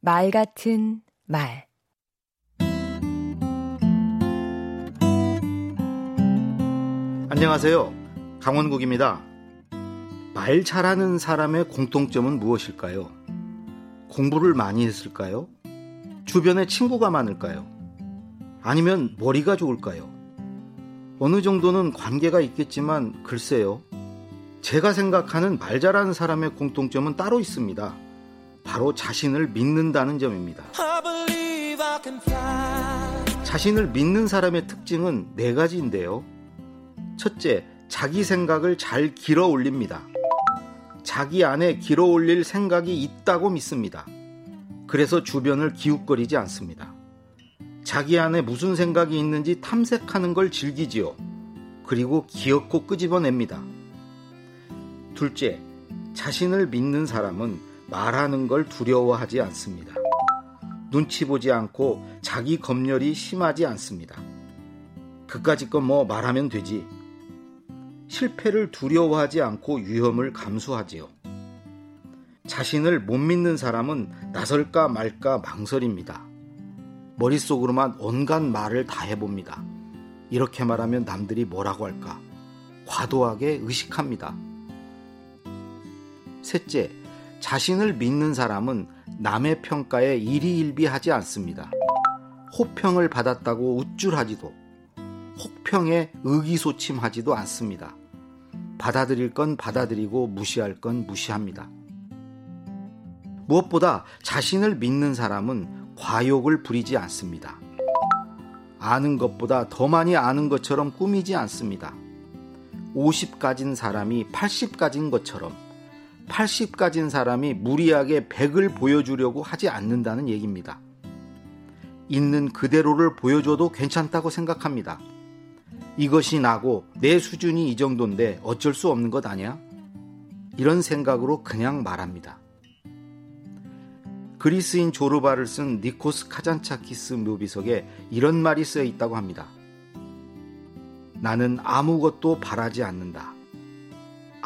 말 같은 말 안녕하세요. 강원국입니다. 말 잘하는 사람의 공통점은 무엇일까요? 공부를 많이 했을까요? 주변에 친구가 많을까요? 아니면 머리가 좋을까요? 어느 정도는 관계가 있겠지만 글쎄요. 제가 생각하는 말 잘하는 사람의 공통점은 따로 있습니다. 바로 자신을 믿는다는 점입니다. 자신을 믿는 사람의 특징은 네 가지인데요. 첫째, 자기 생각을 잘 길어 올립니다. 자기 안에 길어 올릴 생각이 있다고 믿습니다. 그래서 주변을 기웃거리지 않습니다. 자기 안에 무슨 생각이 있는지 탐색하는 걸 즐기지요. 그리고 기어코 끄집어냅니다. 둘째, 자신을 믿는 사람은 말하는 걸 두려워하지 않습니다. 눈치 보지 않고 자기 검열이 심하지 않습니다. 그까짓 건 뭐 말하면 되지. 실패를 두려워하지 않고 위험을 감수하지요. 자신을 못 믿는 사람은 나설까 말까 망설입니다. 머릿속으로만 온갖 말을 다 해봅니다. 이렇게 말하면 남들이 뭐라고 할까? 과도하게 의식합니다. 셋째, 자신을 믿는 사람은 남의 평가에 일희일비하지 않습니다. 호평을 받았다고 우쭐하지도 혹평에 의기소침하지도 않습니다. 받아들일 건 받아들이고 무시할 건 무시합니다. 무엇보다 자신을 믿는 사람은 과욕을 부리지 않습니다. 아는 것보다 더 많이 아는 것처럼 꾸미지 않습니다. 50 가진 사람이 80 가진 것처럼 80 가진 사람이 무리하게 100을 보여주려고 하지 않는다는 얘기입니다. 있는 그대로를 보여줘도 괜찮다고 생각합니다. 이것이 나고 내 수준이 이 정도인데 어쩔 수 없는 것 아니야? 이런 생각으로 그냥 말합니다. 그리스인 조르바를 쓴 니코스 카잔차키스 묘비석에 이런 말이 쓰여 있다고 합니다. 나는 아무것도 바라지 않는다.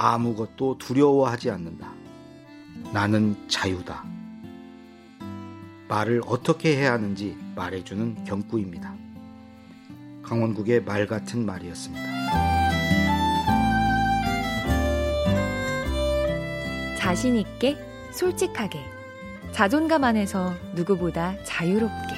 아무것도 두려워하지 않는다. 나는 자유다. 말을 어떻게 해야 하는지 말해주는 경구입니다. 강원국의 말 같은 말이었습니다. 자신 있게 솔직하게 자존감 안에서 누구보다 자유롭게